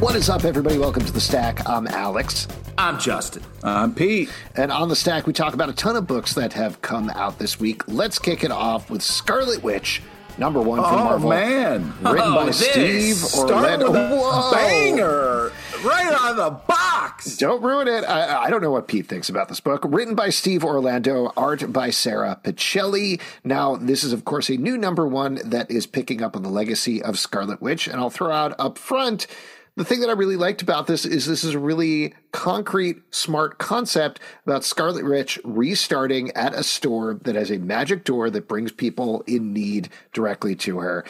What is up, everybody? Welcome to the Stack. I'm Alex. I'm Justin. I'm Pete. And on the Stack, we talk about a ton of books that have come out this week. Let's kick it off with Scarlet Witch, number one from oh, Marvel. man. Written Oh, by this. Steve Orlando. Whoa. banger right on the box. Don't ruin it. I, I don't know what Pete thinks about this book. Written by Steve Orlando, art by Sara Pichelli. Now, this is, of course, a new number one that is picking up on the legacy of Scarlet Witch. And I'll throw out up front the thing that I really liked about this is this is a really concrete, smart concept about Scarlet Witch restarting at a store that has a magic door that brings people in need directly to her.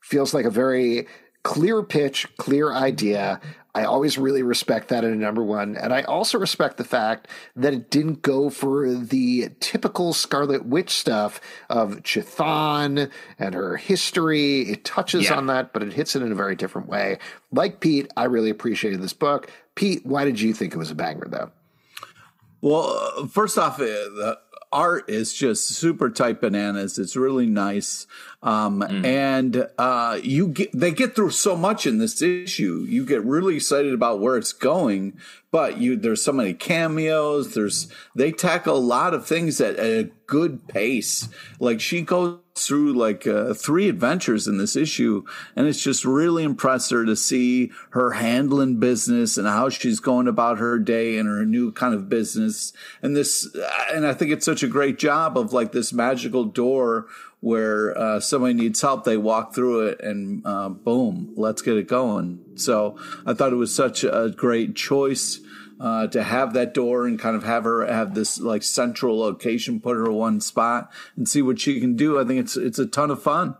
Feels like a very clear pitch, clear idea. I always really respect that in a number one. And I also respect the fact that it didn't go for the typical Scarlet Witch stuff of Chthon and her history. It touches Yeah. on that, but it hits it in a very different way. Like Pete, I really appreciated this book. Pete, why did you think it was a banger, though? Well, first off, uh, the art is just super tight bananas. It's really nice. Um, and, uh, you get, they get through so much in this issue. You get really excited about where it's going, but you, there's so many cameos. There's, they tackle a lot of things at a good pace. Like she goes through like uh, three adventures in this issue, and it's just really impressed her to see her handling business and how she's going about her day and her new kind of business. And this, and I think it's such a great job of like this magical door where uh, somebody needs help, they walk through it, and uh, boom, let's get it going. So I thought it was such a great choice uh, to have that door and kind of have her have this like central location, put her in one spot and see what she can do. I think it's it's a ton of fun.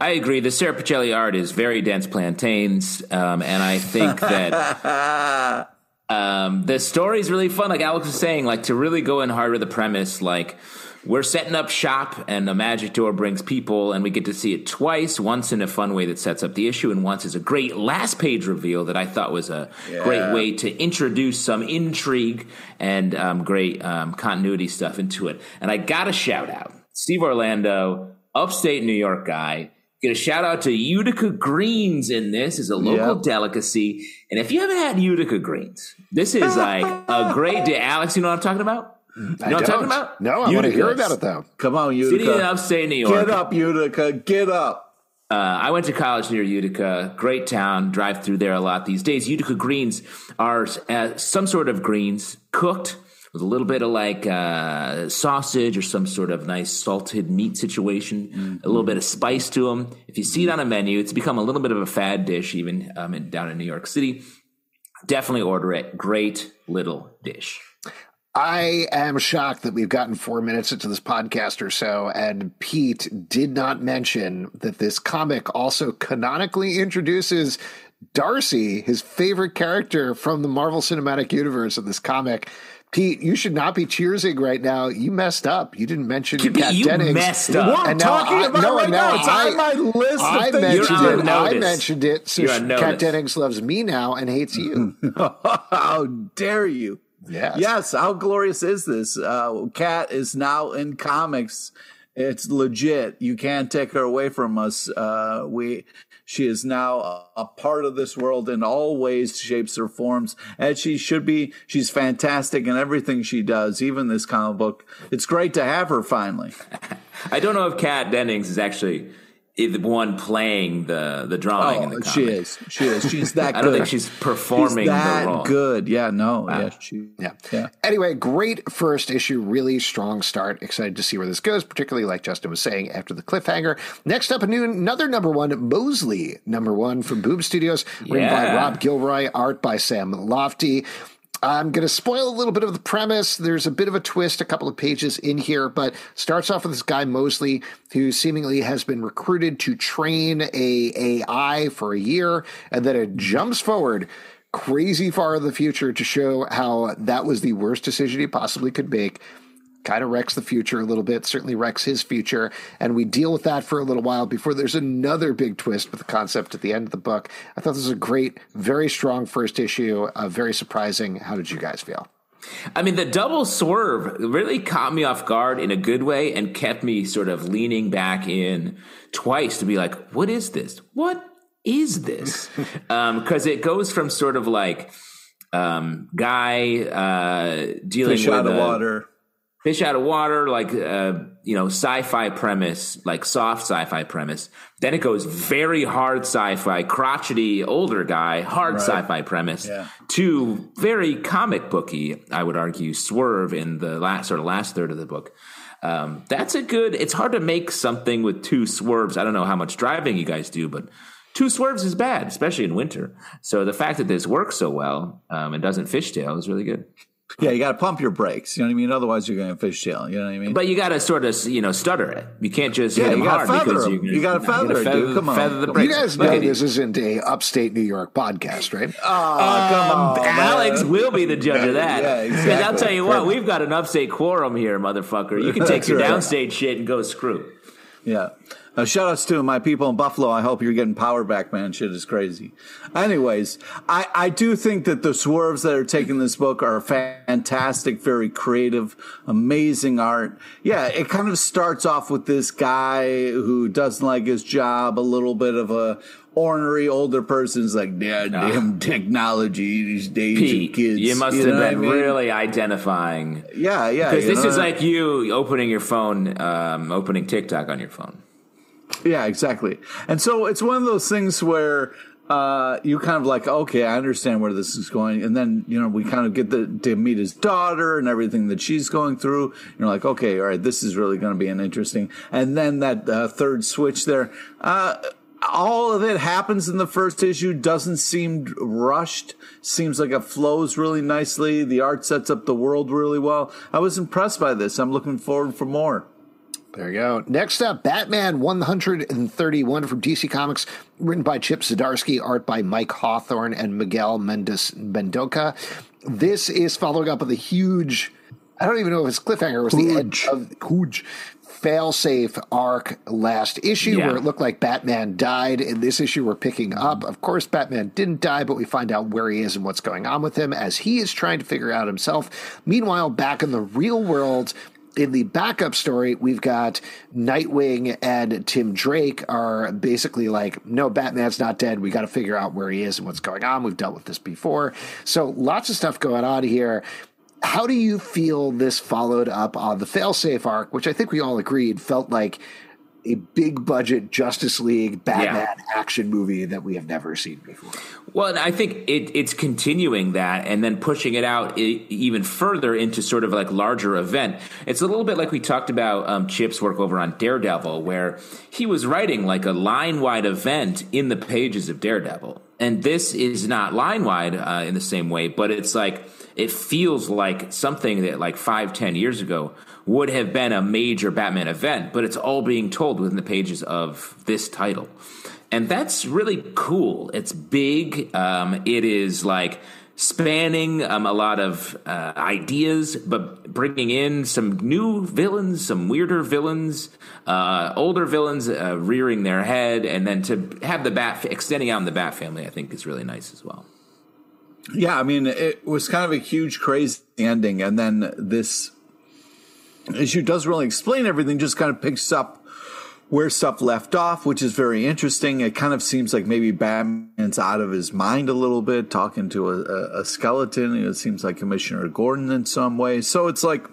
I agree. The Sara Pichelli art is very dense plantains, um, and I think that um, the story is really fun. Like Alex was saying, like to really go in hard with the premise, like. We're setting up shop, and the magic door brings people, and we get to see it twice. Once in a fun way that sets up the issue, and once is a great last page reveal that I thought was a great way to introduce some intrigue and um, great um, continuity stuff into it. And I got a shout out, Steve Orlando, upstate New York guy. Get a shout out to Utica Greens in this is a local Yep. delicacy, and if you haven't had Utica Greens, this is like a great day. Alex, you know what I'm talking about? You know I what I'm don't. talking about? No, I want to hear about it, though. Come on, Utica. City in Utica. upstate New York. Get up, Utica. Get up. Uh, I went to college near Utica. Great town. Drive through there a lot these days. Utica greens are uh, some sort of greens cooked with a little bit of like uh, sausage or some sort of nice salted meat situation. A little bit of spice to them. If you see it on a menu, it's become a little bit of a fad dish even um, in, down in New York City. Definitely order it. Great little dish. I am shocked that we've gotten four minutes into this podcast or so, and Pete did not mention that this comic also canonically introduces Darcy, his favorite character from the Marvel Cinematic Universe of this comic. Pete, you should not be cheersing right now. You messed up. You didn't mention Pete, Kat you Dennings. messed up. What I'm And talking I- about no, right no, now. It's I- on my list I of things. mentioned You're it. I mentioned it. So Kat. Dennings loves me now and hates you. How dare you? Yes. Yes. How glorious is this? Uh, Kat is now in comics. It's legit. You can't take her away from us. Uh, we, She is now a, a part of this world in all ways, shapes, or forms, and she should be. She's fantastic in everything she does, even this comic book. It's great to have her finally. I don't know if Kat Dennings is actually the one playing the the drawing. in the Oh, she is. She is. She's that I good. don't think she's performing She's that the role. good. Yeah, no. Yeah, she, Yeah. Yeah. Anyway, great first issue, really strong start. Excited to see where this goes, particularly like Justin was saying after the cliffhanger. Next up, a new another number one, Mosley, number one from Boom Studios, written by Rob Gilroy, art by Sam Lofty. I'm going to spoil a little bit of the premise. There's a bit of a twist, a couple of pages in here, but starts off with this guy Mosley who seemingly has been recruited to train a AI for a year, and then it jumps forward crazy far in the future to show how that was the worst decision he possibly could make. Kind of wrecks the future a little bit, certainly wrecks his future. And we deal with that for a little while before there's another big twist with the concept at the end of the book. I thought this was a great, very strong first issue, uh, very surprising. How did you guys feel? I mean, the double swerve really caught me off guard in a good way and kept me sort of leaning back in twice to be like, what is this? What is this? Because it goes from sort of like um, guy uh, dealing Fish with out of a- water. Fish out of water, like uh, you know, sci-fi premise, like soft sci-fi premise. Then it goes very hard sci-fi, crotchety older guy, hard sci-fi premise, Yeah. to very comic booky. I would argue swerve in the last sort of last third of the book. Um, that's a good. It's hard to make something with two swerves. I don't know how much driving you guys do, but. Two swerves is bad, especially in winter. So the fact that this works so well um, and doesn't fishtail is really good. Yeah, you got to pump your brakes. You know what I mean? Otherwise, you're going to fishtail. You know what I mean? But you got to sort of, you know, stutter it. You can't just Yeah, hit them you gotta hard feather because 'em. you're gonna, You gotta feather it, dude. Come on. feather the Come brakes. You guys know at this isn't a upstate New York podcast, right? Um, Alex will be the judge of that. Yeah, 'Cause exactly. I'll tell you what, we've got an upstate quorum here, motherfucker. You can take That's your right. downstate shit and go screw. Yeah. Uh, shout outs to my people in Buffalo. I hope you're getting power back, man. Shit is crazy. Anyways, I, I do think that the swerves that are taking this book are fantastic, very creative, amazing art. Yeah, it kind of starts off with this guy who doesn't like his job, a little bit of a ornery older person's like, yeah, damn technology these days, Pete, and kids. you must know have what I been mean? really identifying. Yeah, yeah. Because this know is like you opening your phone, um, opening TikTok on your phone. Yeah, exactly. And so it's one of those things where uh, you kind of like, okay, I understand where this is going, and then you know we kind of get the, to meet his daughter and everything that she's going through. You're like, okay, all right, this is really going to be an interesting. And then that uh, third switch there. Uh, all of it happens in the first issue. Doesn't seem rushed. Seems like it flows really nicely. The art sets up the world really well. I was impressed by this. I'm looking forward for more. There you go. Next up, Batman 131 from DC Comics, written by Chip Zdarsky, art by Mike Hawthorne and Miguel Mendes Mendonça. This is following up with a huge, I don't even know if it's cliffhanger, it was the edge Huge. of huge failsafe arc last issue Yeah. where it looked like Batman died. In this issue, we're picking up. Of course, Batman didn't die, but we find out where he is and what's going on with him as he is trying to figure out himself. Meanwhile, back in the real world, in the backup story, we've got Nightwing and Tim Drake are basically like, no, Batman's not dead. We got to figure out where he is and what's going on. We've dealt with this before. So lots of stuff going on here. How do you feel this followed up on the failsafe arc, which I think we all agreed felt like a big budget Justice League Batman action movie that we have never seen before? Well, and I think it, it's continuing that and then pushing it out even further into sort of like larger event. It's a little bit like we talked about um, Chip's work over on Daredevil, where he was writing like a line wide event in the pages of Daredevil. And this is not line wide uh, in the same way, but it's like it feels like something that like five, ten years ago would have been a major Batman event, but it's all being told within the pages of this title and that's really cool. It's big. Um, it is like spanning um, a lot of uh, ideas, but bringing in some new villains, some weirder villains, uh, older villains uh, rearing their head, and then to have the bat extending out in the Bat family, I think is really nice as well. Yeah, I mean, it was kind of a huge, crazy ending, and then this issue doesn't really explain everything; just kind of picks up where stuff left off, which is very interesting. It kind of seems like maybe Batman's out of his mind a little bit, talking to a, a, skeleton. It seems like Commissioner Gordon in some way. So it's like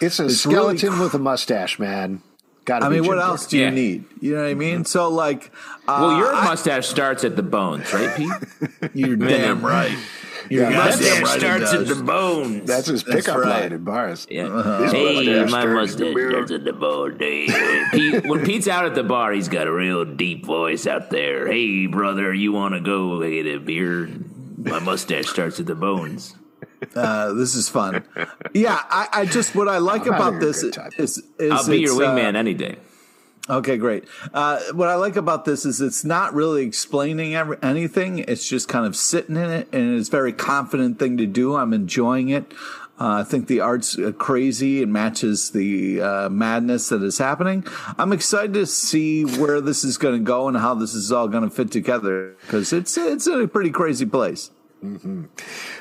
it's a It's skeleton really- with a mustache, man. Got I mean, what else do you Yeah. need? You know what I mean? So like, uh, Well, your I- mustache starts at the bones, right, Pete? you're damn right. You're Yeah, mustache right starts at the bones. That's his pickup right. line in bars. Yeah. His Hey, mustache my mustache to starts at the bone. Hey, Pete, when Pete's out at the bar, he's got a real deep voice out there. Hey, brother, you want to go get a beer? My mustache starts at the bones. Uh, this is fun. Yeah, I, I just what I like I'm about this is, is, is, I'll be your it's, uh, wingman any day. Okay, great. Uh, what I like about this is it's not really explaining every, anything. It's just kind of sitting in it, and it's a very confident thing to do. I'm enjoying it. Uh, I think the art's uh, crazy. It matches the uh, madness that is happening. I'm excited to see where this is going to go and how this is all going to fit together because it's it's in a pretty crazy place. Mm-hmm.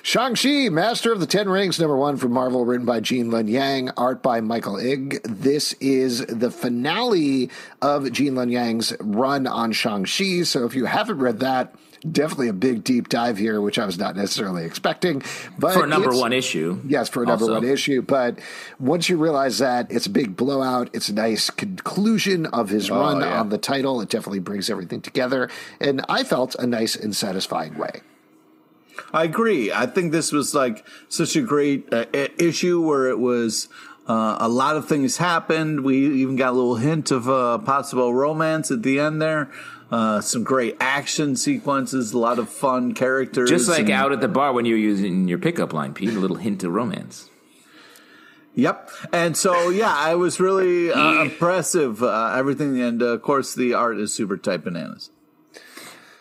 Shang-Chi, Master of the Ten Rings, number one from Marvel, written by Gene Luen Yang, art by Michael Ig. This is the finale of Gene Luen Yang's run on Shang-Chi. So if you haven't read that, definitely a big deep dive here, which I was not necessarily expecting. But For a number one issue. Yes, for a number also. one issue. But once you realize that it's a big blowout, it's a nice conclusion of his oh, run yeah. on the title. It definitely brings everything together. And I felt a nice and satisfying way. I agree. I think this was like such a great uh, issue where it was uh, a lot of things happened. We even got a little hint of uh, possible romance at the end there. Uh, some great action sequences, a lot of fun characters. Just like and- out at the bar when you're using your pickup line, Pete, a little hint of romance. Yep. And so, yeah, I was really uh, impressive. Uh, everything, and uh, of course, the art is super tight bananas.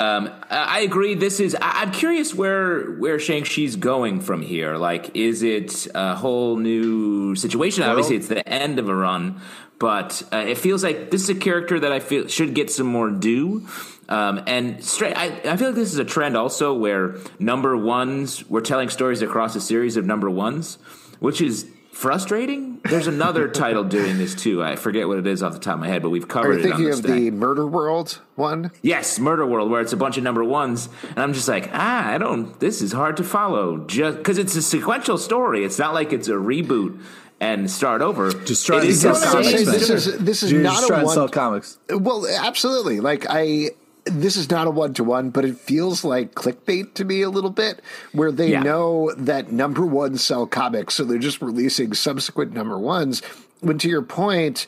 Um, I agree. This is. I- I'm curious where where Shang Chi's going from here. Like, is it a whole new situation? Obviously, it's the end of a run, but uh, it feels like this is a character that I feel should get some more due. Um, and straight, I, I feel like this is a trend also where number ones we're telling stories across a series of number ones, which is frustrating. There's another title doing this too. I forget what it is off the top of my head, but we've Are covered you it on thinking the of stack. the Murder World one? Yes, Murder World, where it's a bunch of number ones, and I'm just like, ah, I don't. This is hard to follow, just because it's a sequential story. It's not like it's a reboot and start over. Just try to sell the No, no, I'm same saying comics, this is this is You're not a trying to one. sell comics. Well, absolutely. Like I, this is not a one to one, but it feels like clickbait to me a little bit, where they Yeah. know that number one sell comics, so they're just releasing subsequent number ones. When to your point,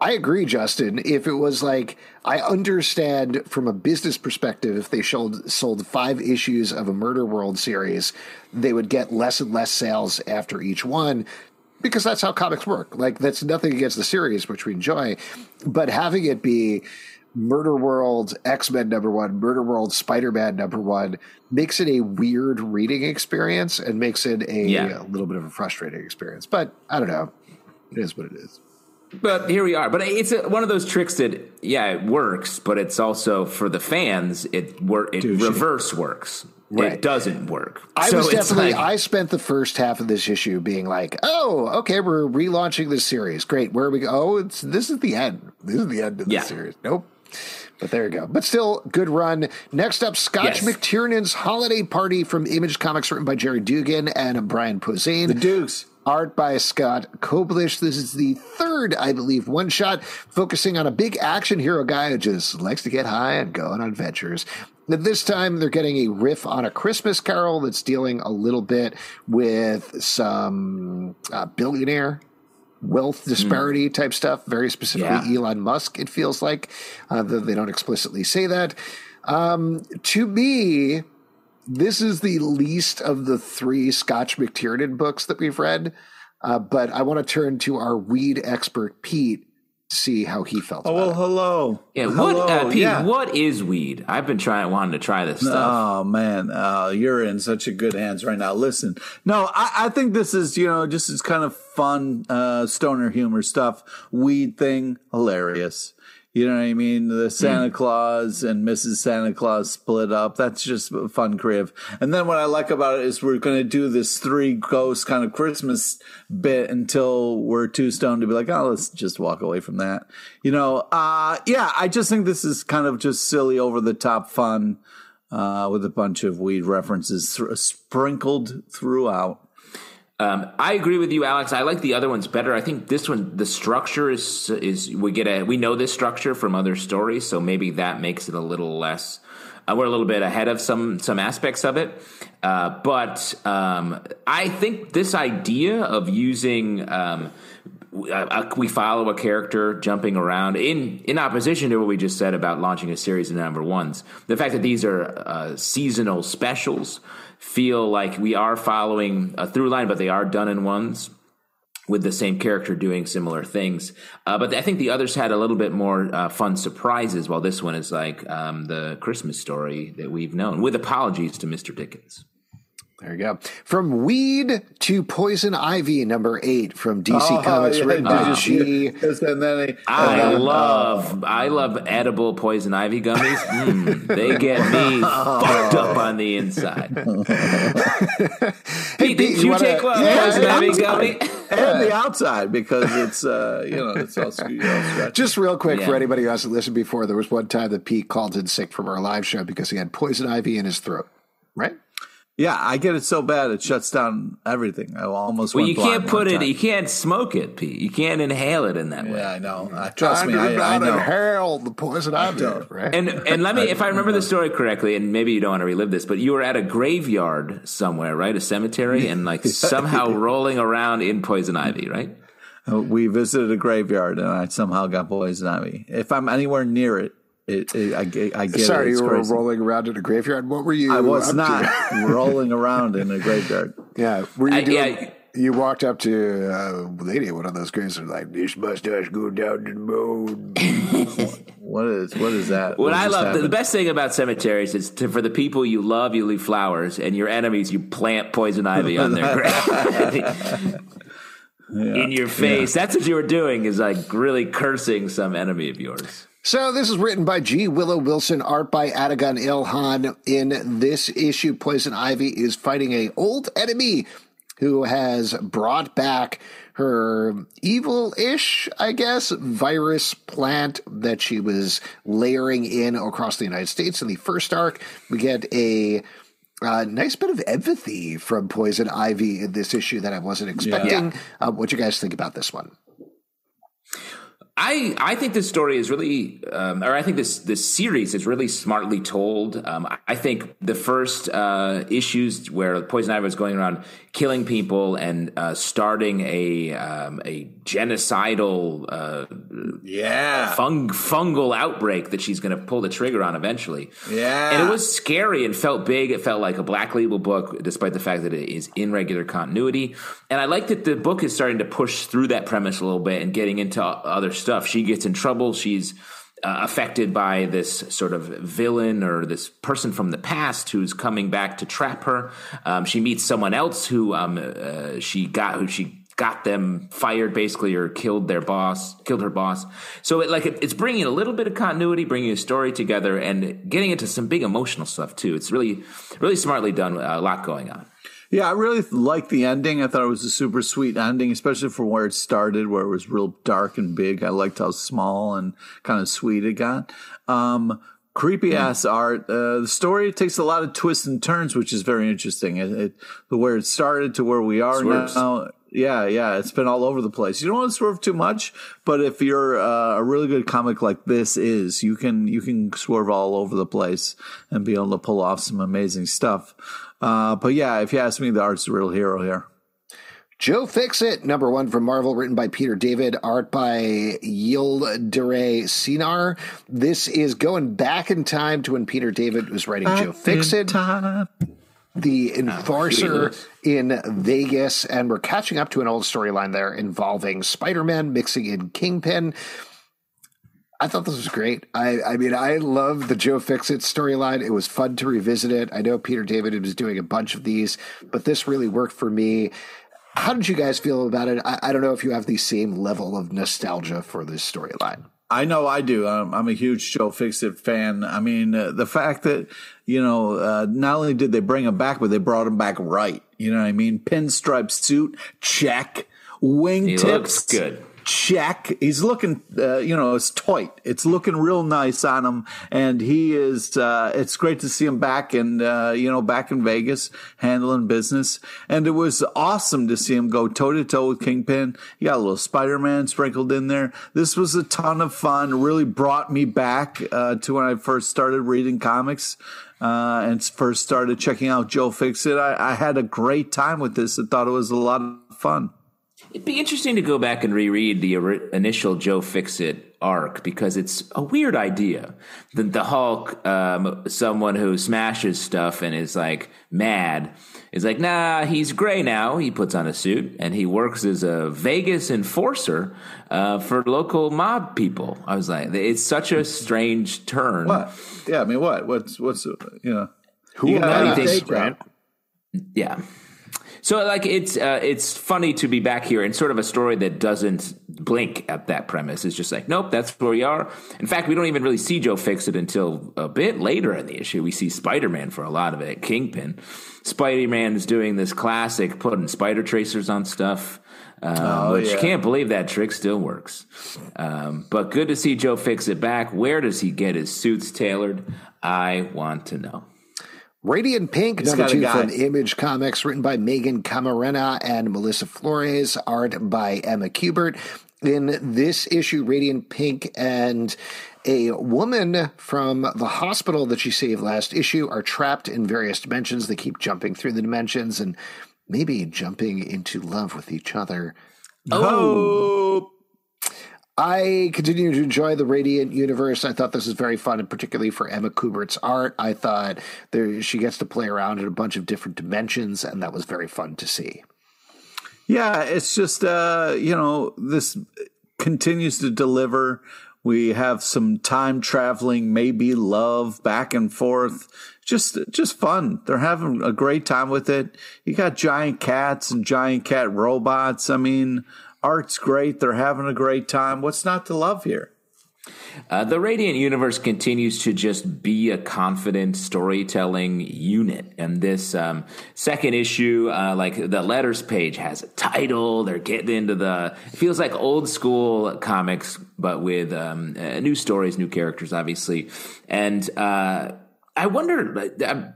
I agree, Justin. If it was like, I understand from a business perspective, if they sold sold five issues of a Murder World series, they would get less and less sales after each one because that's how comics work. Like that's nothing against the series, which we enjoy, but having it be Murder World X Men number one, Murder World Spider Man number one makes it a weird reading experience and makes it a, Yeah. a little bit of a frustrating experience. But I don't know. It is what it is. But here we are. But it's a, one of those tricks that, yeah, it works, but it's also for the fans. It wor- It reverse works. Right. It doesn't work. I So was definitely. like- I spent the first half of this issue being like, "Oh, okay, we're relaunching this series. Great. Where are we go? Oh, it's this is the end. This is the end of the series. Nope. But there you go. But still, good run. Next up, Scotch Yes. McTiernan's Holiday Party from Image Comics, written by Jerry Dugan and Brian Posehn. The Dukes. Art by Scott Koblish. This is the third, I believe, one shot focusing on a big action hero guy who just likes to get high and go on adventures. This time they're getting a riff on a Christmas carol that's dealing a little bit with some uh, billionaire wealth disparity type stuff, very specifically Yeah. Elon Musk, it feels like, uh, though they don't explicitly say that. Um, to me, this is the least of the three Scotch McTiernan books that we've read. Uh, but I want to turn to our weed expert, Pete, see how he felt Oh, about well, it. hello. yeah, Hello, what, uh, Pete, yeah. what is weed? I've been trying, wanting to try this stuff. Oh man, uh, you're in such a good hands right now. Listen, no, I, I think this is you know just this kind of fun uh, stoner humor stuff. Weed thing, hilarious. You know what I mean? The Santa mm. Claus and Mrs. Santa Claus split up. That's just fun, creative. And then what I like about it is we're going to do this three ghost kind of Christmas bit until we're too stoned to be like, oh, let's just walk away from that. You know, uh, yeah, I just think this is kind of just silly, over the top fun uh, with a bunch of weed references th- sprinkled throughout. Um, I agree with you, Alex. I like the other ones better. I think this one, the structure is is we get a we know this structure from other stories, so maybe that makes it a little less. Uh, we're a little bit ahead of some some aspects of it, uh, but um, I think this idea of using. Um, uh, we follow a character jumping around in in opposition to what we just said about launching a series of number ones. The fact that these are uh, seasonal specials feel like we are following a through line, but they are done in ones with the same character doing similar things. Uh, but I think the others had a little bit more uh, fun surprises, while this one is like um, the Christmas story that we've known, with apologies to Mr. Dickens. There you go. From weed to poison ivy, number eight from DC oh, Comics, yeah, written by G. I love, I love edible poison ivy gummies. Mm, they get me fucked up on the inside. hey, did you, you wanna, take one yeah, poison ivy gummy? and the outside because it's uh, you know it's all, all Just real quick yeah. for anybody who hasn't listened before, there was one time that Pete called in sick from our live show because he had poison ivy in his throat. Right? Yeah, I get it so bad it shuts down everything. I almost. Well, you can't put it. You can't smoke it, Pete. You can't inhale it in that way. Yeah, I know. Uh, trust I me, I, I, know. Inhale the poison ivy, right? And and let me, if I remember the story correctly, and maybe you don't want to relive this, but you were at a graveyard somewhere, right? A cemetery, and like somehow rolling around in poison ivy, right? Uh, we visited a graveyard, and I somehow got poison ivy. If I'm anywhere near it, it, it, I, I get Sorry, it. you were crazy. rolling around in a graveyard. What were you? I was not rolling around in a graveyard. Yeah, were you I, doing? Yeah, you walked up to uh, a lady at one of those graves and like, "This mustache go down to the bone." what is what is that? What, what I love the best thing about cemeteries is to, for the people you love, you leave flowers, and your enemies, you plant poison ivy on their grave. Yeah, in your face. Yeah. That's what you were doing is like really cursing some enemy of yours. So this is written by G. Willow Wilson, art by Atagun Ilhan. In this issue, Poison Ivy is fighting a old enemy who has brought back her evil-ish, I guess, virus plant that she was layering in across the United States. In the first arc, we get a uh, nice bit of empathy from Poison Ivy in this issue that I wasn't expecting. Yeah. Uh, what you guys think about this one? I I think this story is really, um, or I think this this series is really smartly told. Um, I think the first uh, issues where Poison Ivy was going around killing people and uh, starting a um, a genocidal, uh, yeah, fung, fungal outbreak that she's going to pull the trigger on eventually. Yeah, and it was scary and felt big. It felt like a Black Label book, despite the fact that it is in regular continuity. And I like that the book is starting to push through that premise a little bit and getting into other stuff. She gets in trouble. She's uh, affected by this sort of villain or this person from the past who's coming back to trap her. Um, she meets someone else who um, uh, she got who she got them fired basically or killed their boss killed her boss so it, like it, it's bringing a little bit of continuity bringing a story together and getting into some big emotional stuff too it's really really smartly done a lot going on yeah, I really liked the ending. I thought it was a super sweet ending, especially from where it started, where it was real dark and big. I liked how small and kind of sweet it got. Um, creepy yeah. ass art. Uh, the story takes a lot of twists and turns, which is very interesting. It, it where it started to where we are Swerves. now. Yeah, yeah, it's been all over the place. You don't want to swerve too much, but if you're uh, a really good comic like this is, you can you can swerve all over the place and be able to pull off some amazing stuff. Uh, but yeah, if you ask me, the art's the real hero here. Joe Fixit, number one from Marvel, written by Peter David, art by Yildiray Cinar. This is going back in time to when Peter David was writing back Joe Fixit, the enforcer in Vegas, and we're catching up to an old storyline there involving Spider Man mixing in Kingpin. I thought this was great. I, I mean, I love the Joe Fixit storyline. It was fun to revisit it. I know Peter David was doing a bunch of these, but this really worked for me. How did you guys feel about it? I, I don't know if you have the same level of nostalgia for this storyline. I know I do. I'm, I'm, a huge Joe Fixit fan. I mean, uh, the fact that you know, uh, not only did they bring him back, but they brought him back right. You know what I mean? Pinstripe suit, check. Wingtips, He looks good check. He's looking, uh, you know, it's tight. It's looking real nice on him, and he is. Uh, it's great to see him back and uh, you know back in Vegas handling business. And it was awesome to see him go toe to toe with Kingpin. He got a little Spider Man sprinkled in there. This was a ton of fun. Really brought me back uh, to when I first started reading comics. Uh, and first started checking out Joe Fixit. I, I had a great time with this. I thought it was a lot of fun. It'd be interesting to go back and reread the initial Joe Fixit arc because it's a weird idea. The, the Hulk, um, someone who smashes stuff and is like mad, is like, nah, he's gray now. He puts on a suit and he works as a Vegas enforcer uh, for local mob people. I was like, it's such a strange turn. What? Yeah, I mean, what? What's what's you know? Who you knows, right? Yeah. So like it's uh, it's funny to be back here and sort of a story that doesn't blink at that premise. It's just like nope, that's where we are. In fact, we don't even really see Joe Fixit until a bit later in the issue. We see Spider Man for a lot of it. Kingpin, Spider Man is doing this classic putting spider tracers on stuff. Um, oh, which yeah. can't believe that trick still works. Um, but good to see Joe Fixit back. Where does he get his suits tailored? I want to know. Radiant Pink, it's number two from Image Comics, written by Meghan Camarena and Melissa Flores, art by Emma Kubert. In this issue, Radiant Pink and a woman from the hospital that she saved last issue are trapped in various dimensions. They keep jumping through the dimensions and maybe jumping into love with each other. Oh, I continue to enjoy the Radiant universe. I thought this was very fun, and particularly for Emma Kubert's art. I thought there, she gets to play around in a bunch of different dimensions, and that was very fun to see. Yeah, it's just uh, you know this continues to deliver. We have some time traveling, maybe love back and forth. Just just fun. They're having a great time with it. You got giant cats and giant cat robots. I mean, art's great. They're having a great time. What's not to love here? Uh, the Radiant Universe continues to just be a confident storytelling unit. And this um, second issue, uh, like the letters page has a title. They're getting into the, feels like old school comics, but with um, uh, new stories, new characters, obviously. And, uh, I wonder.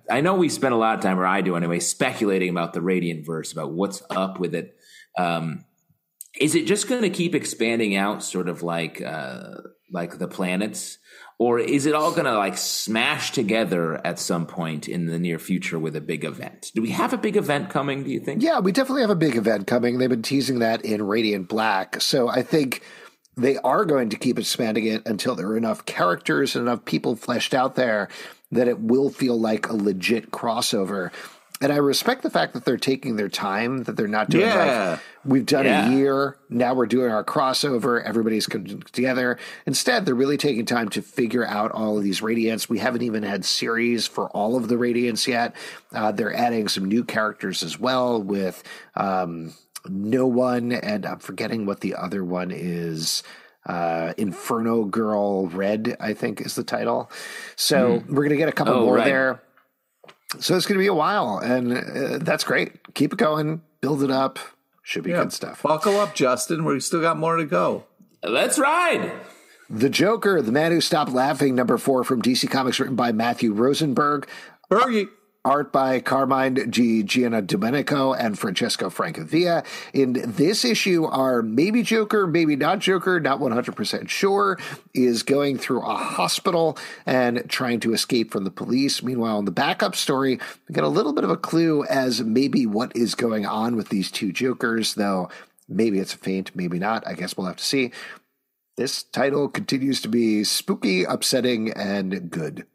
I know we spent a lot of time, or I do anyway, speculating about the Radiant verse, about what's up with it. Um, is it just going to keep expanding out, sort of like uh, like the planets, or is it all going to like smash together at some point in the near future with a big event? Do we have a big event coming? Do you think? Yeah, we definitely have a big event coming. They've been teasing that in Radiant Black, so I think they are going to keep expanding it until there are enough characters and enough people fleshed out there that it will feel like a legit crossover and I respect the fact that they're taking their time, that they're not doing yeah. like we've done yeah. a year, now we're doing our crossover, everybody's coming together. Instead, they're really taking time to figure out all of these radiants. We haven't even had series for all of the radiants yet. Uh, they're adding some new characters as well with um, no one, and I'm forgetting what the other one is uh, Inferno Girl Red, I think is the title. So mm. we're going to get a couple oh, more right. there. So it's going to be a while, and uh, that's great. Keep it going, build it up. Should be yeah. good stuff. Buckle up, Justin. We still got more to go. Let's ride. The Joker, the man who stopped laughing, number four from DC Comics, written by Matthew Rosenberg. Bergie. Art by Carmine Di Giandomenico and Francesco Francavilla. In this issue, our maybe Joker, maybe not Joker, not 100% sure, is going through a hospital and trying to escape from the police. Meanwhile, in the backup story, we get a little bit of a clue as maybe what is going on with these two Jokers, though maybe it's a feint, maybe not. I guess we'll have to see. This title continues to be spooky, upsetting, and good.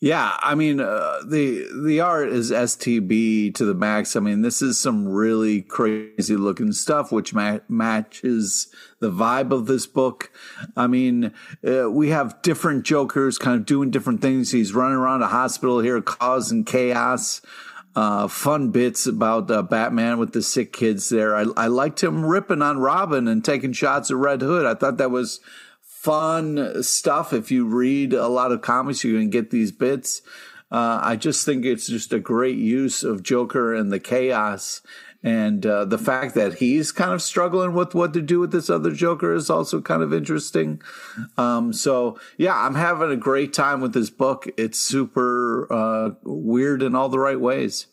Yeah, I mean uh, the the art is STB to the max. I mean, this is some really crazy looking stuff, which ma- matches the vibe of this book. I mean, uh, we have different Jokers kind of doing different things. He's running around a hospital here, causing chaos. Uh, fun bits about uh, Batman with the sick kids there. I, I liked him ripping on Robin and taking shots at Red Hood. I thought that was fun stuff. If you read a lot of comics, you can get these bits. Uh, I just think it's just a great use of Joker and the chaos. And uh, the fact that he's kind of struggling with what to do with this other Joker is also kind of interesting. Um, so, yeah, I'm having a great time with this book. It's super uh, weird in all the right ways.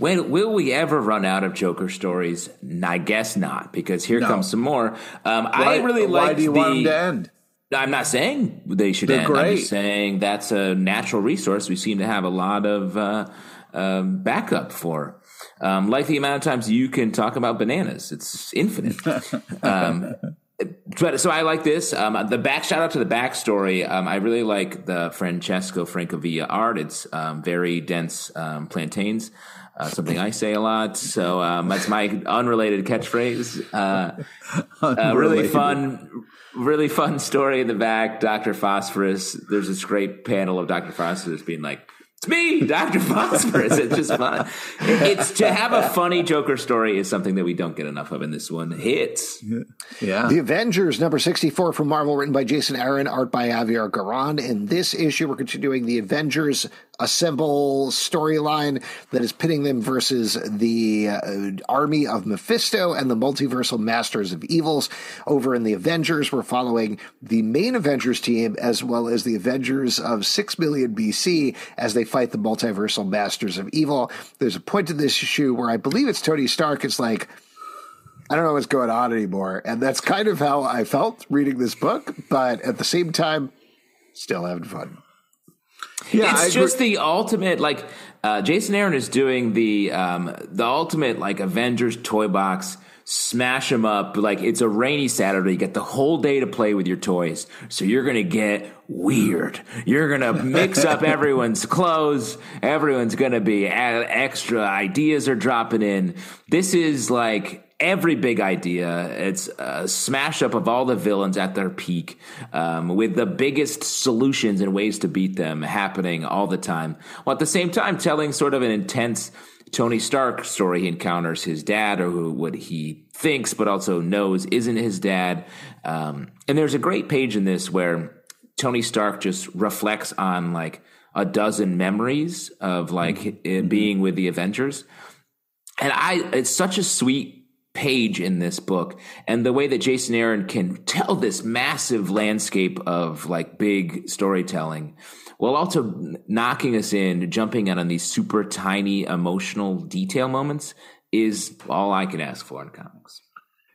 When will we ever run out of Joker stories? I guess not, because here no. comes some more. Um, why, I really like. Why do you the, want them to end? I'm not saying they should They're end. Great. I'm just saying that's a natural resource we seem to have a lot of uh, um, backup for. Um, like the amount of times you can talk about bananas, it's infinite. um, but so I like this. Um, the back shout out to the backstory. Um, I really like the Francesco Francavilla art. It's um, very dense um, plantains. Uh, something I say a lot. So um, that's my unrelated catchphrase. Uh, uh, really fun, really fun story in the back. Doctor Phosphorus. There's this great panel of Doctor Phosphorus being like, "It's me, Doctor Phosphorus." It's just fun. It's to have a funny Joker story is something that we don't get enough of, and this one hits. Yeah. The Avengers, number 64 from Marvel, written by Jason Aaron, art by Javier Garron. In this issue, we're continuing the Avengers Assemble storyline that is pitting them versus the uh, army of Mephisto and the multiversal masters of evils. Over in the Avengers, we're following the main Avengers team as well as the Avengers of 6 million BC as they fight the multiversal masters of evil. There's a point to this issue where I believe it's Tony Stark is like, I don't know what's going on anymore. And that's kind of how I felt reading this book, but at the same time, still having fun. Yeah, it's just the ultimate like uh, Jason Aaron is doing the um, the ultimate like Avengers toy box smash them up like it's a rainy Saturday. You get the whole day to play with your toys, so you're gonna get weird. You're gonna mix up everyone's clothes. Everyone's gonna be extra ideas are dropping in. This is like every big idea. It's a smash up of all the villains at their peak, um, with the biggest solutions and ways to beat them happening all the time. While at the same time, telling sort of an intense Tony Stark story. He encounters his dad, or who what he thinks, but also knows isn't his dad. Um, and there's a great page in this where Tony Stark just reflects on like a dozen memories of like mm-hmm. being with the Avengers. And I, it's such a sweet page in this book and the way that Jason Aaron can tell this massive landscape of like big storytelling while also knocking us in, jumping in on these super tiny emotional detail moments is all I can ask for in comics.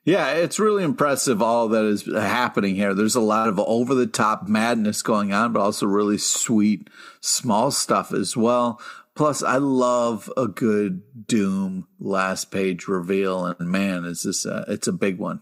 Yeah, it's really impressive all that is happening here. There's a lot of over the top madness going on, but also really sweet small stuff as well. Plus, I love a good Doom last page reveal, and man, is this a, it's a big one.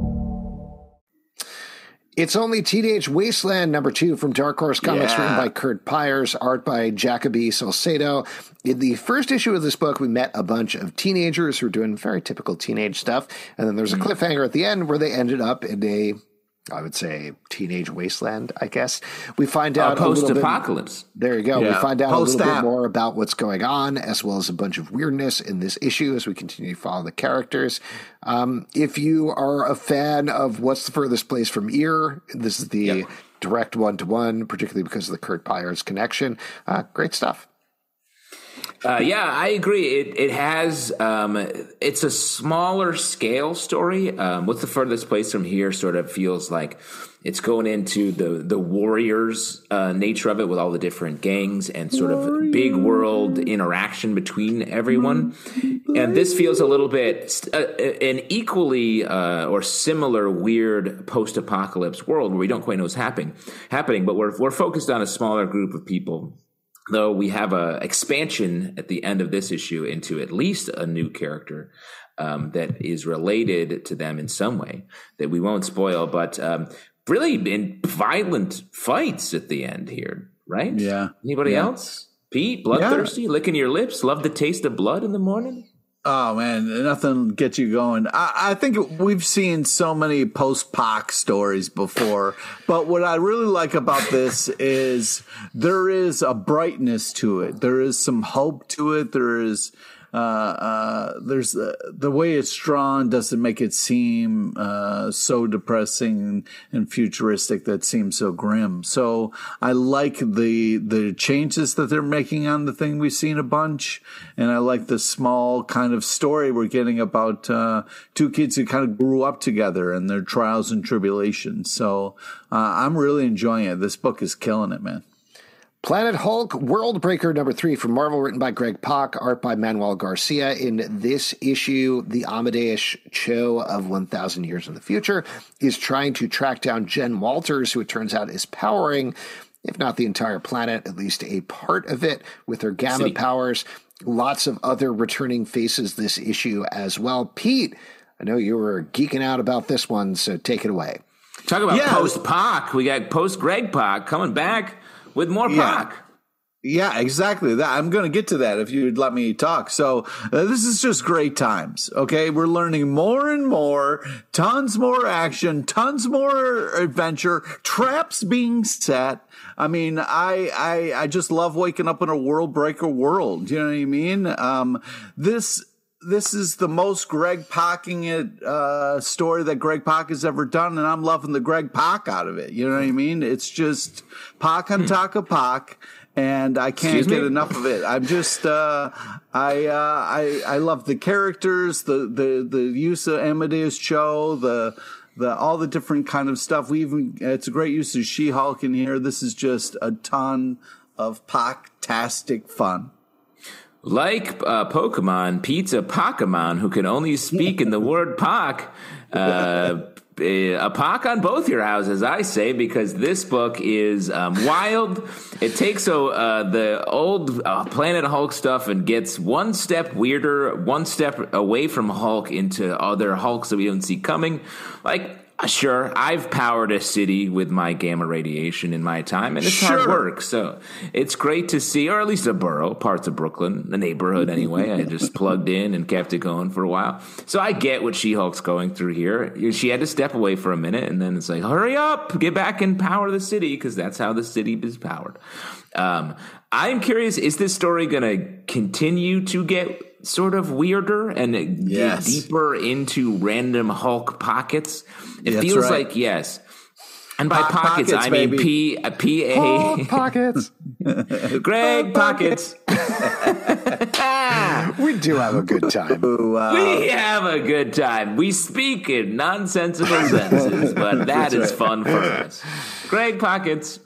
It's only Teenage Wasteland number two from Dark Horse Comics, yeah. written by Kurt Pyers, art by Jacoby Salcedo. In the first issue of this book, we met a bunch of teenagers who were doing very typical teenage stuff. And then there's a mm. cliffhanger at the end where they ended up in a I would say teenage wasteland, I guess. We find out uh, post apocalypse. There you go. Yeah. We find out post a little bit more about what's going on, as well as a bunch of weirdness in this issue as we continue to follow the characters. Um, if you are a fan of What's the Furthest Place from Here, this is the yep. direct one to one, particularly because of the Kurt Pyers connection. Uh, great stuff. Uh, yeah, I agree. It it has um, it's a smaller scale story. Um, what's the furthest place from here? Sort of feels like it's going into the the warriors uh, nature of it with all the different gangs and sort of big world interaction between everyone. And this feels a little bit uh, an equally uh, or similar weird post apocalypse world where we don't quite know what's happening happening, but we're we're focused on a smaller group of people though we have a expansion at the end of this issue into at least a new character um, that is related to them in some way that we won't spoil. But um, really in violent fights at the end here, right? Yeah. Anybody Yeah. else? Pete, bloodthirsty, licking your lips, love the taste of blood in the morning. Oh man, nothing gets you going. I, I think we've seen so many post Pac stories before, but what I really like about this is there is a brightness to it. There is some hope to it. There is. Uh, uh, there's uh, the way it's drawn doesn't make it seem uh, so depressing and futuristic that seems so grim. So I like the the changes that they're making on the thing. We've seen a bunch, and I like the small kind of story we're getting about uh, two kids who kind of grew up together and their trials and tribulations. So uh, I'm really enjoying it. This book is killing it, man. Planet Hulk World Breaker number three from Marvel, written by Greg Pak, art by Manuel Garcia. In this issue, the Amadeus Cho of 1,000 Years in the Future is trying to track down Jen Walters, who it turns out is powering, if not the entire planet, at least a part of it with her gamma City. powers. Lots of other returning faces this issue as well. Pete, I know you were geeking out about this one, so take it away. Talk about Yeah. post Pac. We got post Greg Pak coming back with more Yeah. Pac. Yeah, exactly. That I'm going to get to that if you'd let me talk. So uh, this is just great times. Okay, we're learning more and more, tons more action, tons more adventure, traps being set. I mean, I I I just love waking up in a world breaker world. You know what I mean? Um, this this is the most Greg Packing it uh, story that Greg Pak has ever done, and I'm loving the Greg Pak out of it. You know what I mean? It's just Pak on Taka Pak, and I can't Excuse get me? enough of it. I'm just I uh, I I love the characters, the the the use of Amadeus Cho, the the all the different kind of stuff. We even it's a great use of She Hulk in here. This is just a ton of Pak-tastic fun. Like uh, Pokemon, Pizza Pokemon who can only speak in the word Pock. Uh, a Pock on both your houses, I say, because this book is um, wild. It takes uh, uh, the old uh, Planet Hulk stuff and gets one step weirder, one step away from Hulk into other Hulks that we don't see coming. Like, sure, I've powered a city with my gamma radiation in my time, and it's hard work. So it's great to see, or at least a borough, parts of Brooklyn, the neighborhood anyway. I just plugged in and kept it going for a while. So I get what She Hulk's going through here. She had to step away for a minute, and then it's like, hurry up, get back and power the city, because that's how the city is powered. Um, I'm curious, is this story going to continue to get sort of weirder and dig Yes. deeper into random Hulk pockets? It That's feels right. like yes. And by Hot pockets, pockets, I mean baby. P uh, P A pockets. Greg pockets. we do have a good time. we have a good time. We speak in nonsensical sentences, but that is fun for us. Greg pockets.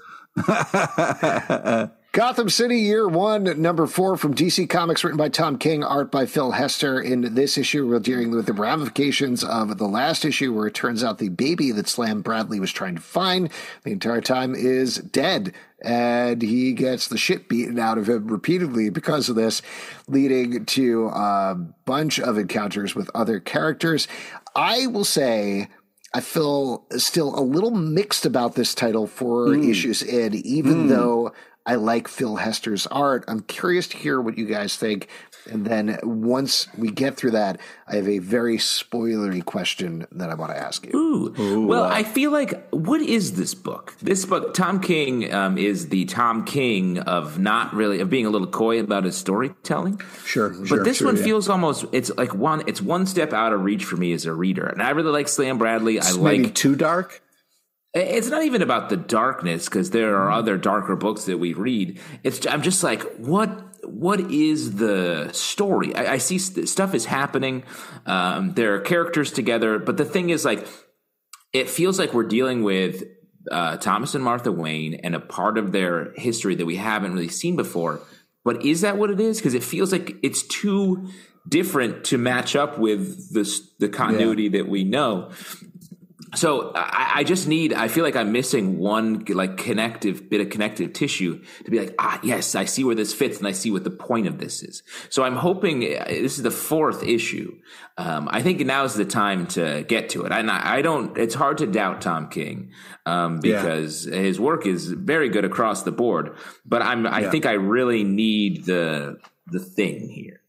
Gotham City Year One, number four from DC Comics, written by Tom King, art by Phil Hester. In this issue, we're dealing with the ramifications of the last issue, where it turns out the baby that Slam Bradley was trying to find the entire time is dead. And he gets the shit beaten out of him repeatedly because of this, leading to a bunch of encounters with other characters. I will say, I feel still a little mixed about this title for hmm. issues in, even hmm. though I like Phil Hester's art. I'm curious to hear what you guys think. And then once we get through that, I have a very spoilery question that I want to ask you. Ooh. well, I feel like what is this book? This book, Tom King um, is the Tom King of not really of being a little coy about his storytelling. Sure, But this one feels almost it's like one it's one step out of reach for me as a reader. And I really like Slam Bradley. I maybe like too dark. It's not even about the darkness because there are other darker books that we read. It's I'm just like what what is the story? I, I see st- stuff is happening. Um, there are characters together, but the thing is like it feels like we're dealing with uh, Thomas and Martha Wayne and a part of their history that we haven't really seen before. But is that what it is? Because it feels like it's too different to match up with the the continuity that we know. So I, I, just need i feel like i'm missing one like connective bit of connective tissue to be like ah yes i see where this fits and i see what the point of this is. So i'm hoping uh, this is the fourth issue. Um, i think now is the time to get to it. I, I don't it's hard to doubt tom king um, because yeah. his work is very good across the board. But i'm i yeah. think i really need the the thing here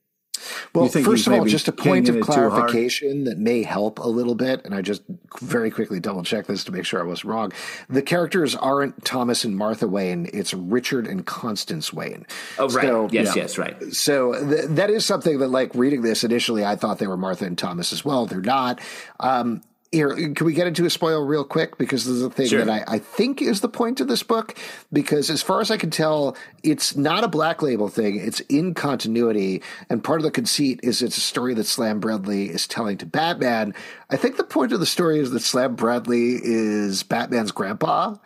well, first of all, just a point of clarification that may help a little bit, and I just very quickly double check this to make sure I was wrong. The characters aren't Thomas and Martha Wayne; it's Richard and Constance Wayne. Oh, right. So, yes, yeah. yes, right. So th- that is something that, like, reading this initially, I thought they were Martha and Thomas as well. They're not. Um, here, can we get into a spoil real quick? Because this is a thing sure. that I, I, think is the point of this book. Because as far as I can tell, it's not a black label thing. It's in continuity. And part of the conceit is it's a story that Slam Bradley is telling to Batman. I think the point of the story is that Slam Bradley is Batman's grandpa.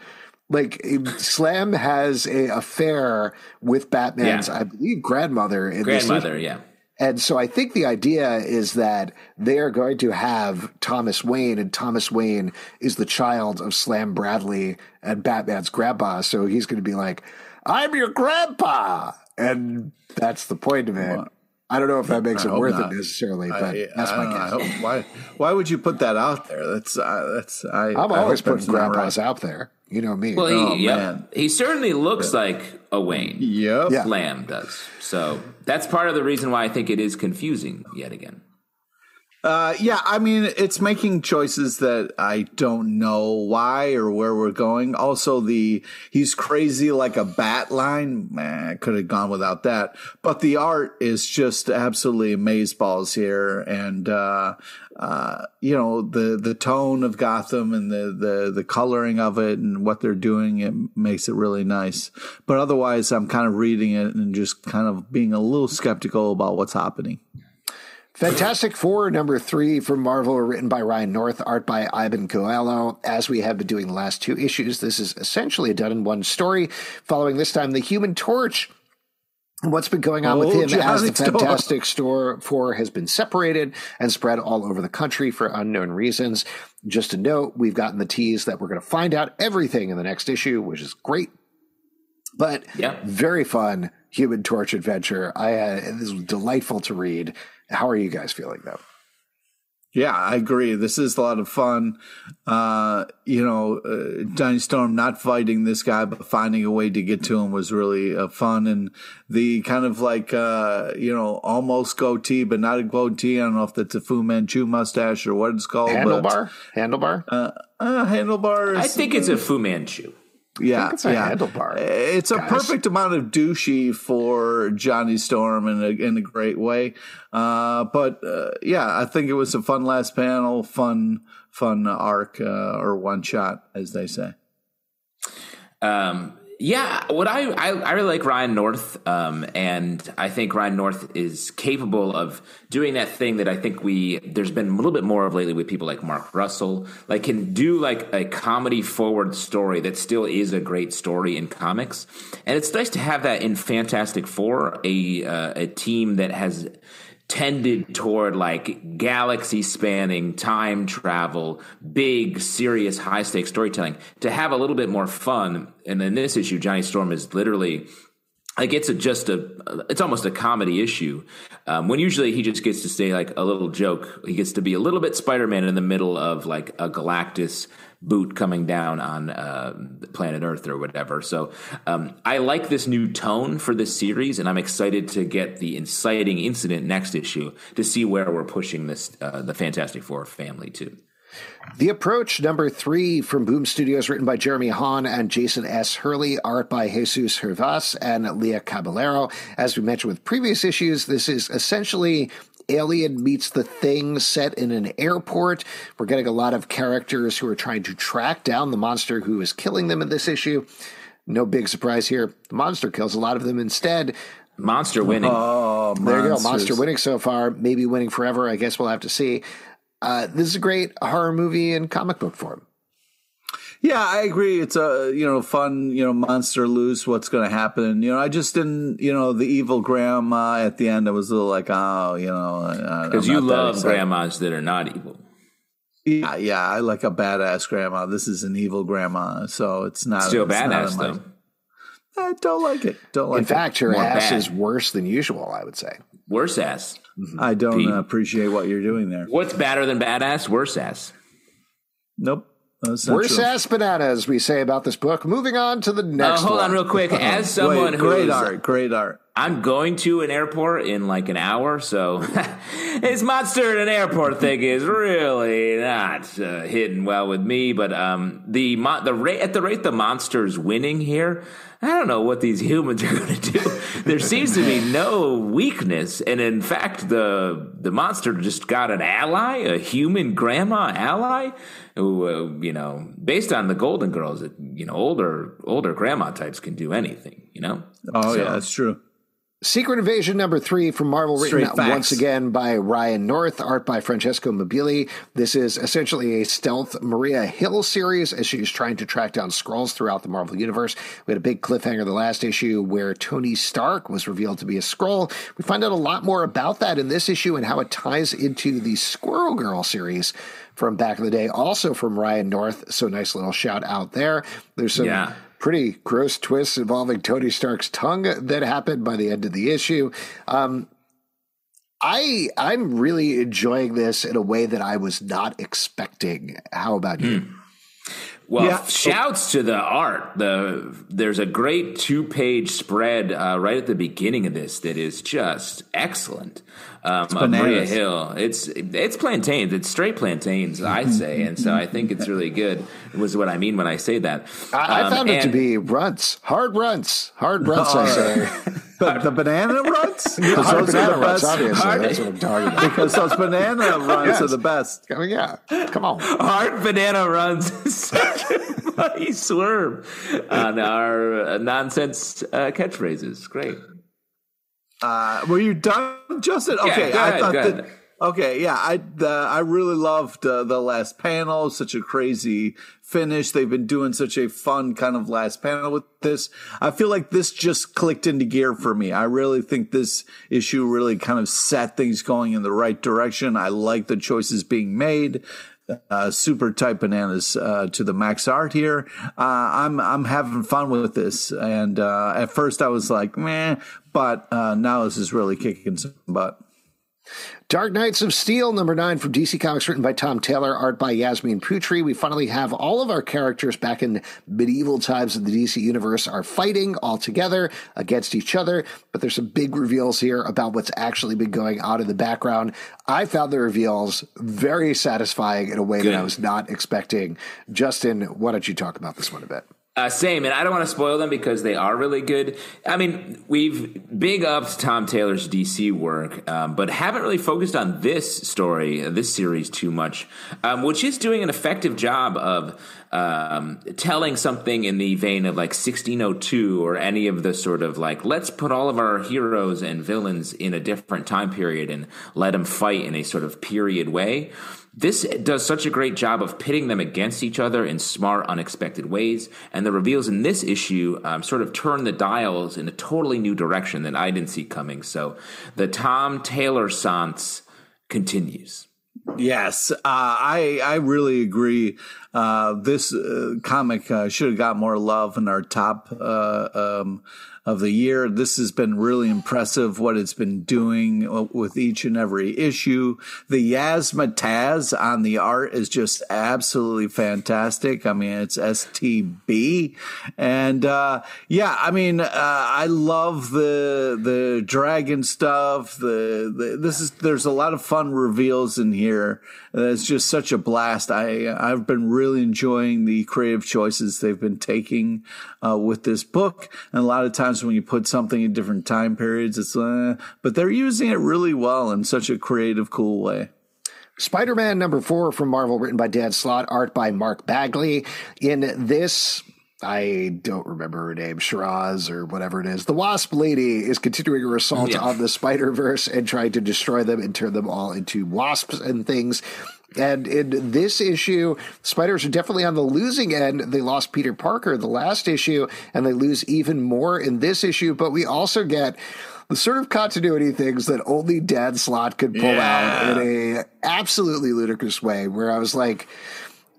Like Slam has a affair with Batman's, yeah. I believe, grandmother. grandmother, yeah and so I think the idea is that they are going to have Thomas Wayne, and Thomas Wayne is the child of Slam Bradley and Batman's grandpa. So he's going to be like, I'm your grandpa. And that's the point of it. I don't know if that makes I it worth not. it necessarily, but I, that's my guess. Why? Why would you put that out there? That's uh, that's. I, I'm always putting grandpas right. out there. You know me. Well, he, oh, yeah, he certainly looks yeah. like a Wayne. Yep. Yeah. Lamb does. So that's part of the reason why I think it is confusing yet again. Uh, yeah, I mean, it's making choices that I don't know why or where we're going. Also, the he's crazy like a bat line. Man, I could have gone without that. But the art is just absolutely amazeballs here, and uh, uh, you know the the tone of Gotham and the the the coloring of it and what they're doing it makes it really nice. But otherwise, I'm kind of reading it and just kind of being a little skeptical about what's happening. Fantastic Four number three from Marvel, written by Ryan North, art by Iban Coello. As we have been doing the last two issues, this is essentially a done in one story. Following this time, the Human Torch what's been going on oh, with him as the Fantastic Store Four has been separated and spread all over the country for unknown reasons. Just a note, we've gotten the tease that we're going to find out everything in the next issue, which is great. But yeah. very fun Human Torch adventure. I uh, this was delightful to read. How are you guys feeling though? Yeah, I agree. This is a lot of fun. Uh, you know, uh, Johnny Storm not fighting this guy, but finding a way to get to him was really uh, fun. And the kind of like, uh, you know, almost goatee, but not a goatee. I don't know if that's a Fu Manchu mustache or what it's called. Handlebar? But, handlebar? Uh, uh, handlebar. I think it's a Fu Manchu. Yeah, it's a yeah. handlebar. It's a guys. perfect amount of douchey for Johnny Storm in a in a great way. Uh, but uh, yeah, I think it was a fun last panel, fun fun arc uh, or one shot, as they say. Um, yeah, what I, I, I really like Ryan North, um, and I think Ryan North is capable of doing that thing that I think we there's been a little bit more of lately with people like Mark Russell, like can do like a comedy forward story that still is a great story in comics, and it's nice to have that in Fantastic Four, a uh, a team that has tended toward like galaxy spanning time travel, big, serious, high stakes storytelling to have a little bit more fun. And in this issue, Johnny Storm is literally like it's a, just a it's almost a comedy issue um, when usually he just gets to say like a little joke he gets to be a little bit spider-man in the middle of like a galactus boot coming down on uh, planet Earth or whatever. So um, I like this new tone for this series, and I'm excited to get the inciting incident next issue to see where we're pushing this uh, the Fantastic Four family to. The Approach, number three from Boom Studios, written by Jeremy Haun and Jason S. Hurley, art by Jesus Hervas and Leah Caballero. As we mentioned with previous issues, this is essentially Alien meets the thing set in an airport. We're getting a lot of characters who are trying to track down the monster who is killing them in this issue. No big surprise here. The monster kills a lot of them instead. Monster winning. Oh, there you go. Monster winning so far. Maybe winning forever. I guess we'll have to see. Uh, this is a great horror movie in comic book form. Yeah, I agree. It's a you know fun you know monster loose. What's going to happen? You know, I just didn't you know the evil grandma at the end. I was a little like oh you know because you love grandmas that are not evil. Yeah, yeah, I like a badass grandma. This is an evil grandma, so it's not Still it's badass in my- though. I don't like it. Don't like In fact, your More ass bad. is worse than usual, I would say. Worse ass. it. I don't Pete. uh, appreciate what you're doing there. What's badder than badass? Worse ass. Nope. That's not Worse true. ass bananas, we say about this book. Moving on to the Uh, next hold one. on, real quick. As someone Wait, who great is- art, great art. I'm going to an airport in like an hour, so this monster at an airport thing is really not uh, hitting well with me. But um, the mon- the rate at the rate the monster's winning here, I don't know what these humans are going to do. there seems to be no weakness, and in fact, the the monster just got an ally, a human grandma ally. Who uh, you know, based on the Golden Girls, you know, older older grandma types can do anything. You know. Oh So- yeah, that's true. Secret Invasion number three from Marvel, written facts. once again by Ryan North, art by Francesco Mobili. This is essentially a stealth Maria Hill series as she's trying to track down Skrulls throughout the Marvel Universe. We had a big cliffhanger the last issue where Tony Stark was revealed to be a Skrull. We find out a lot more about that in this issue and how it ties into the Squirrel Girl series from back in the day, also from Ryan North. So nice little shout out there. There's some Yeah. Pretty gross twists involving Tony Stark's tongue that happened by the end of the issue. Um, I I'm really enjoying this in a way that I was not expecting. How about you? Well, Yeah. shouts to the art. The there's a great two page spread uh, right at the beginning of this that is just excellent. Um, of Maria. Hill. It's it's plantains. It's straight plantains, I'd say, and so I think it's really good. Was what I mean when I say that. I, I Um, found it to be runts, hard runts, hard runts. I say The, the banana runs? Because hard those are banana the runts. best. Obviously, Hard- that's what I'm talking about. Because those banana runs Yes. are the best. I mean, yeah, come on. Hard banana runs is such a funny swerve on our uh, nonsense uh, catchphrases. Great. Uh, were you done, Justin? Yeah, Okay, go I thought go that. Okay, yeah, I uh, I really loved uh, the last panel. Such a crazy finish. They've been doing such a fun kind of last panel with this. I feel like this just clicked into gear for me. I really think this issue really kind of set things going in the right direction. I like the choices being made. Uh, super tight bananas uh, to the max art here. Uh, I'm I'm having fun with this, and uh, at first I was like, meh, but uh, now this is really kicking some butt. Dark Knights of Steel, number nine from DC Comics, written by Tom Taylor, art by Yasmine Putri. We finally have all of our characters back in medieval times of the DC universe are fighting all together against each other, but there's some big reveals here about what's actually been going on in the background. I found the reveals very satisfying in a way that I was not expecting. Justin, why don't you talk about this one a bit? Uh, same, and I don't want to spoil them because they are really good. I mean, we've big upped Tom Taylor's DC work, um, but haven't really focused on this story, uh, this series too much, um, which is doing an effective job of um, telling something in the vein of like 1602 or any of the sort of like, let's put all of our heroes and villains in a different time period and let them fight in a sort of period way. This does such a great job of pitting them against each other in smart, unexpected ways. And the reveals in this issue um, sort of turn the dials in a totally new direction that I didn't see coming. So the Tom Taylor Sans continues. Yes, uh, I I really agree. Uh, this uh, comic uh, should have got more love in our top uh, um, of the year. This has been really impressive what it's been doing with each and every issue. The Yasma Taz on the art is just absolutely fantastic. I mean, it's STB, and uh, yeah, I mean, uh, I love the the dragon stuff. The, the this is there's a lot of fun reveals in here. It's just such a blast. I I've been really enjoying the creative choices they've been taking uh, with this book. And a lot of times when you put something in different time periods, it's uh, but they're using it really well in such a creative, cool way. Spider Man number four from Marvel, written by Dan Slott, art by Mark Bagley. In this, I don't remember her name, Shiraz or whatever it is. The Wasp Lady is continuing her assault Yeah. on the Spider Verse and trying to destroy them and turn them all into wasps and things. And in this issue, Spiders are definitely on the losing end. They lost Peter Parker the last issue, and they lose even more in this issue. But we also get the sort of continuity things that only Dan Slott could pull Yeah. out in a absolutely ludicrous way. Where I was like,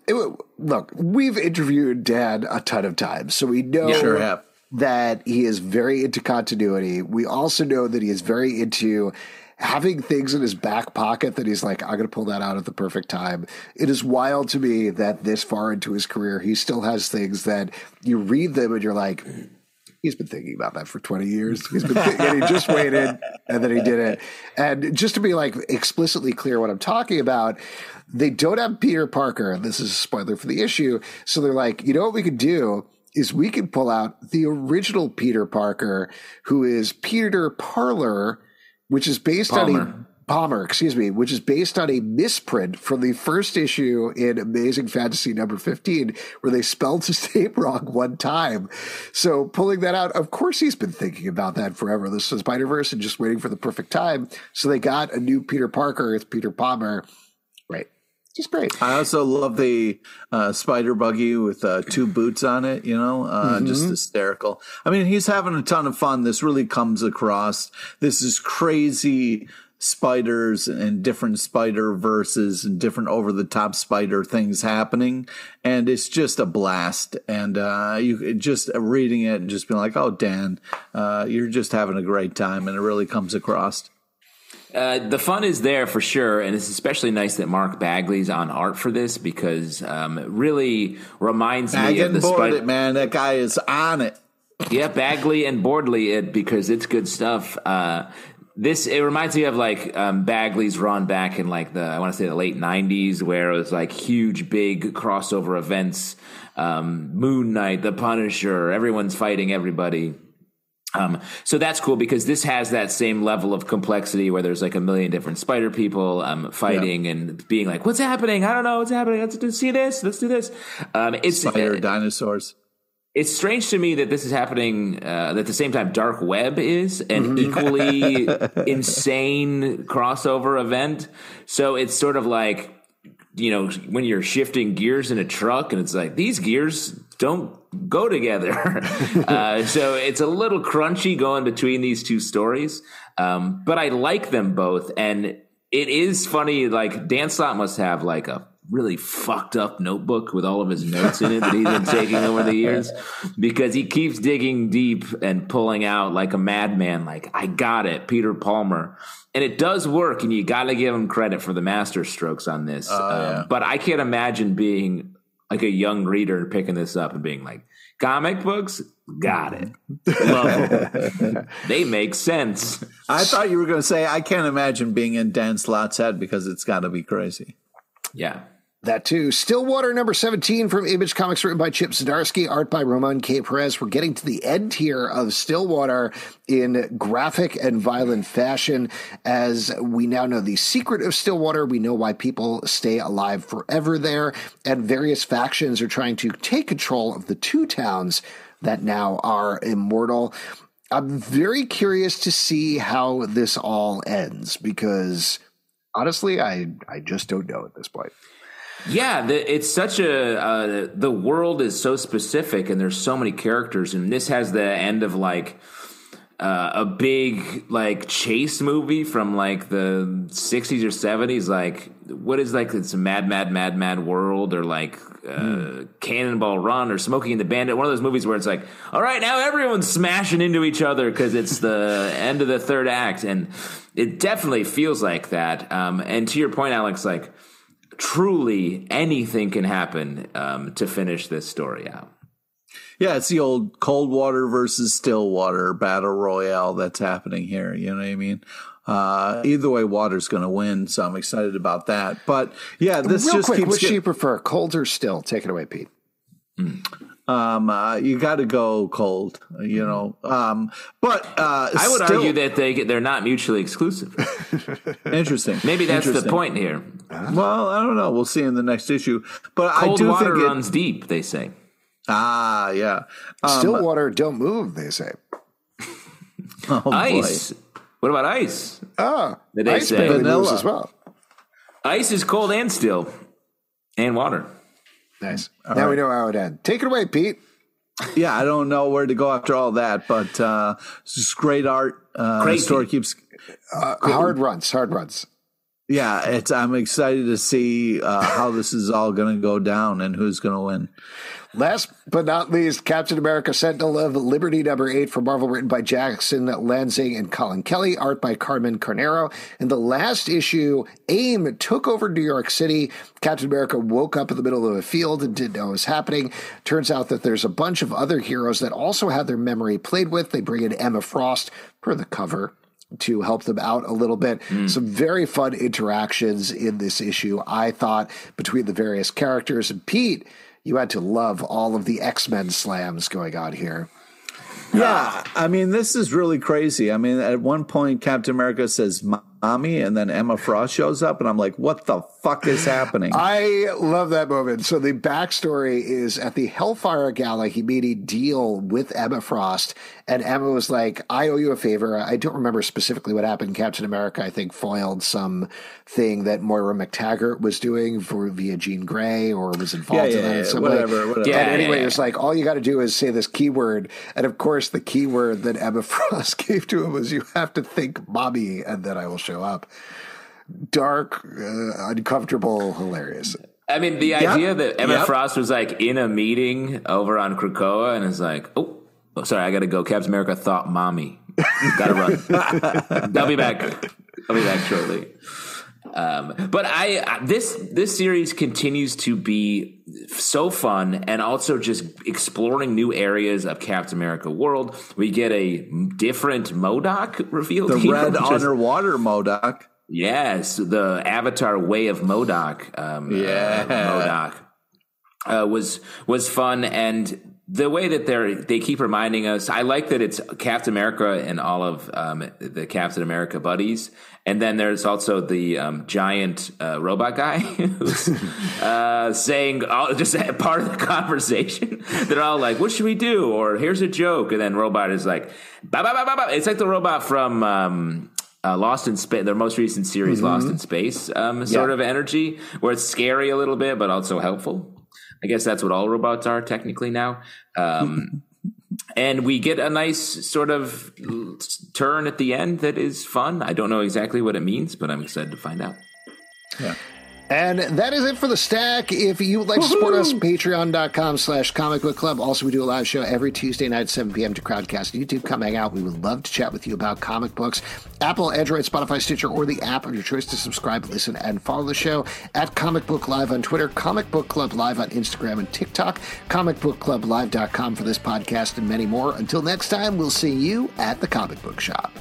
it, "Look, we've interviewed Dan a ton of times, so we know Sure have. that he is very into continuity. We also know that he is very into having things in his back pocket that he's like, I'm going to pull that out at the perfect time. It is wild to me that this far into his career, he still has things that you read them and you're like, he's been thinking about that for 20 years. He's been thinking, and he just waited and then he did it. And just to be like explicitly clear what I'm talking about, they don't have Peter Parker. This is a spoiler for the issue. So they're like, you know what we could do is we could pull out the original Peter Parker, who is Peter Parler, which is based on a Palmer. Palmer, excuse me, which is based on a misprint from the first issue in Amazing Fantasy number 15, where they spelled his name wrong one time. So pulling that out, of course he's been thinking about that forever. This is Spider Verse and just waiting for the perfect time. So they got a new Peter Parker. It's Peter Palmer. Right. He's great. I also love the uh, spider buggy with uh, two boots on it. You know, uh, just hysterical. I mean, he's having a ton of fun. This really comes across. This is crazy spiders and different spider verses and different over the top spider things happening, and it's just a blast. And uh, you just reading it and just being like, "Oh, Dan, uh, you're just having a great time," and it really comes across. Uh, the fun is there for sure, and it's especially nice that Mark Bagley's on art for this because um, it really reminds I me of the Spider. it, man. That guy is on it. Yeah, Bagley and Bordley it because it's good stuff. Uh, this it reminds me of like um, Bagley's run back in like the I want to say the late '90s where it was like huge, big crossover events. Um, Moon Knight, The Punisher, everyone's fighting everybody. Um, so that's cool because this has that same level of complexity where there's like a million different spider people um, fighting and being like, "What's happening? I don't know what's happening. Let's do, see this. Let's do this." Um, it's Spider dinosaurs. it's strange to me that this is happening uh, at the same time dark web is an equally insane crossover event so it's sort of like you know when you're shifting gears in a truck and it's like these gears don't go together. Uh, so it's a little crunchy going between these two stories. Um, but i like them both. And it is funny like dan slott must have like a really fucked up notebook with all of his notes in it that he's been taking over the years. Because he keeps digging deep and pulling out like a madman like i got it peter palmer. And it does work and you got to give him credit for the master strokes on this. Um, yeah. but i can't imagine being like a young reader picking this up and being like comic books? Got it. Love them they make sense. I thought you were going to say, I can't imagine being in Dan Slott's head because it's got to be crazy. yeah That too. Stillwater number 17 from Image Comics, written by Chip Zdarsky, art by Ramon K. Perez. We're getting to the end here of Stillwater in graphic and violent fashion. As we now know the secret of Stillwater, we know why people stay alive forever there, and various factions are trying to take control of the two towns that now are immortal. I'm very curious to see how this all ends because honestly, I, I just don't know at this point. Yeah, the, it's such a uh, the world is so specific, and there's so many characters, and this has the end of like uh, a big like chase movie from like the 60s or 70s. Like, what is like it's a mad, mad, mad, mad world, or like uh, Cannonball Run, or Smokey and the Bandit. One of those movies where it's like, all right, now everyone's smashing into each other because it's the end of the third act, and it definitely feels like that. Um, and to your point, Alex, like truly anything can happen um, to finish this story out. Yeah, it's the old cold water versus still water battle royale that's happening here. You know what I mean? Uh, either way, water's going to win, so I'm excited about that. But yeah, this Real just quick, keeps which do get- you prefer, cold or still? Take it away, Pete. Um, uh, you got to go cold, you know. Um, but uh, I would still- argue that they they're not mutually exclusive. interesting. Maybe that's the point here. Well, I don't know. We'll see in the next issue. But I Cold do water think it, runs deep. They say. ah, yeah. Um, Stillwater don't move, they say. oh, boy. Ice. What about ice? Oh, Did they ice say- barely moves Vanilla. as well. Ice is cold and still, and water. Nice. All now right. we know how it ends. Take it away, Pete. yeah, I don't know where to go after all that, but uh, it's just great art. Uh, great story keeps uh, hard runs, hard runs. Yeah, it's. I'm excited to see uh, how this is all going to go down and who's going to win. Last but not least, Captain America Sentinel of Liberty number eight for Marvel, written by Jackson Lanzing and Collin Kelly, art by Carmen Carnero. In the last issue, AIM took over New York City. Captain America woke up in the middle of a field and didn't know what was happening. Turns out that there's a bunch of other heroes that also had their memory played with. They bring in Emma Frost for the cover to help them out a little bit. Mm. Some very fun interactions in this issue, I thought, between the various characters. And Pete, you had to love all of the X Men slams going on here. Yeah, I mean, this is really crazy. I mean, at one point, Captain America says, mommy, and then Emma Frost shows up, and I'm like, what the fuck is happening? I love that moment. So the backstory is at the Hellfire Gala, he made a deal with Emma Frost, and Emma was like, I owe you a favor. I don't remember specifically what happened. Captain America, I think, foiled some thing that Moira MacTaggert was doing for via Jean Grey or was involved yeah, in yeah, it. Yeah, whatever, whatever. Yeah, anyway, yeah, it's like all you got to do is say this keyword, and of course, the keyword that Emma Frost gave to him was, "You have to think, mommy," and then I will show up. Dark, uh, uncomfortable, hilarious. I mean, the yep. idea that Emma yep. Frost was like in a meeting over on Krakoa and is like, oh, oh sorry, I got to go. Captain America thought mommy. got to run. I'll be back. I'll be back shortly. Um, but I this this series continues to be so fun and also just exploring new areas of Captain America world. We get a different MODOK revealed. The here, red underwater MODOK. Yes, the Avatar way of MODOK. Um, yeah, uh, MODOK uh, was was fun and the way that they're they keep reminding us i like that it's captain america and all of um, the captain america buddies and then there's also the um, giant uh, robot guy who's uh, saying all, just part of the conversation they're all like what should we do or here's a joke and then robot is like it's like the robot from um, uh, Lost in Space, their most recent series, mm-hmm. Lost in Space, um, sort yeah. of energy, where it's scary a little bit, but also helpful. I guess that's what all robots are technically now. Um, and we get a nice sort of turn at the end that is fun. I don't know exactly what it means, but I'm excited to find out. Yeah. And that is it for the stack. If you would like to support us, patreon.com slash comic book club. Also, we do a live show every Tuesday night, at 7 p.m. to Crowdcast YouTube. Come hang out. We would love to chat with you about comic books. Apple, Android, Spotify, Stitcher, or the app of your choice to subscribe, listen, and follow the show at Comic Book Live on Twitter, Comic Book Club Live on Instagram and TikTok, comicbookclublive.com for this podcast and many more. Until next time, we'll see you at the comic book shop.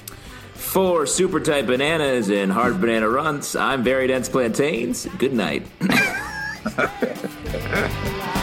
For super tight bananas and hard banana runs, I'm very dense plantains. Good night.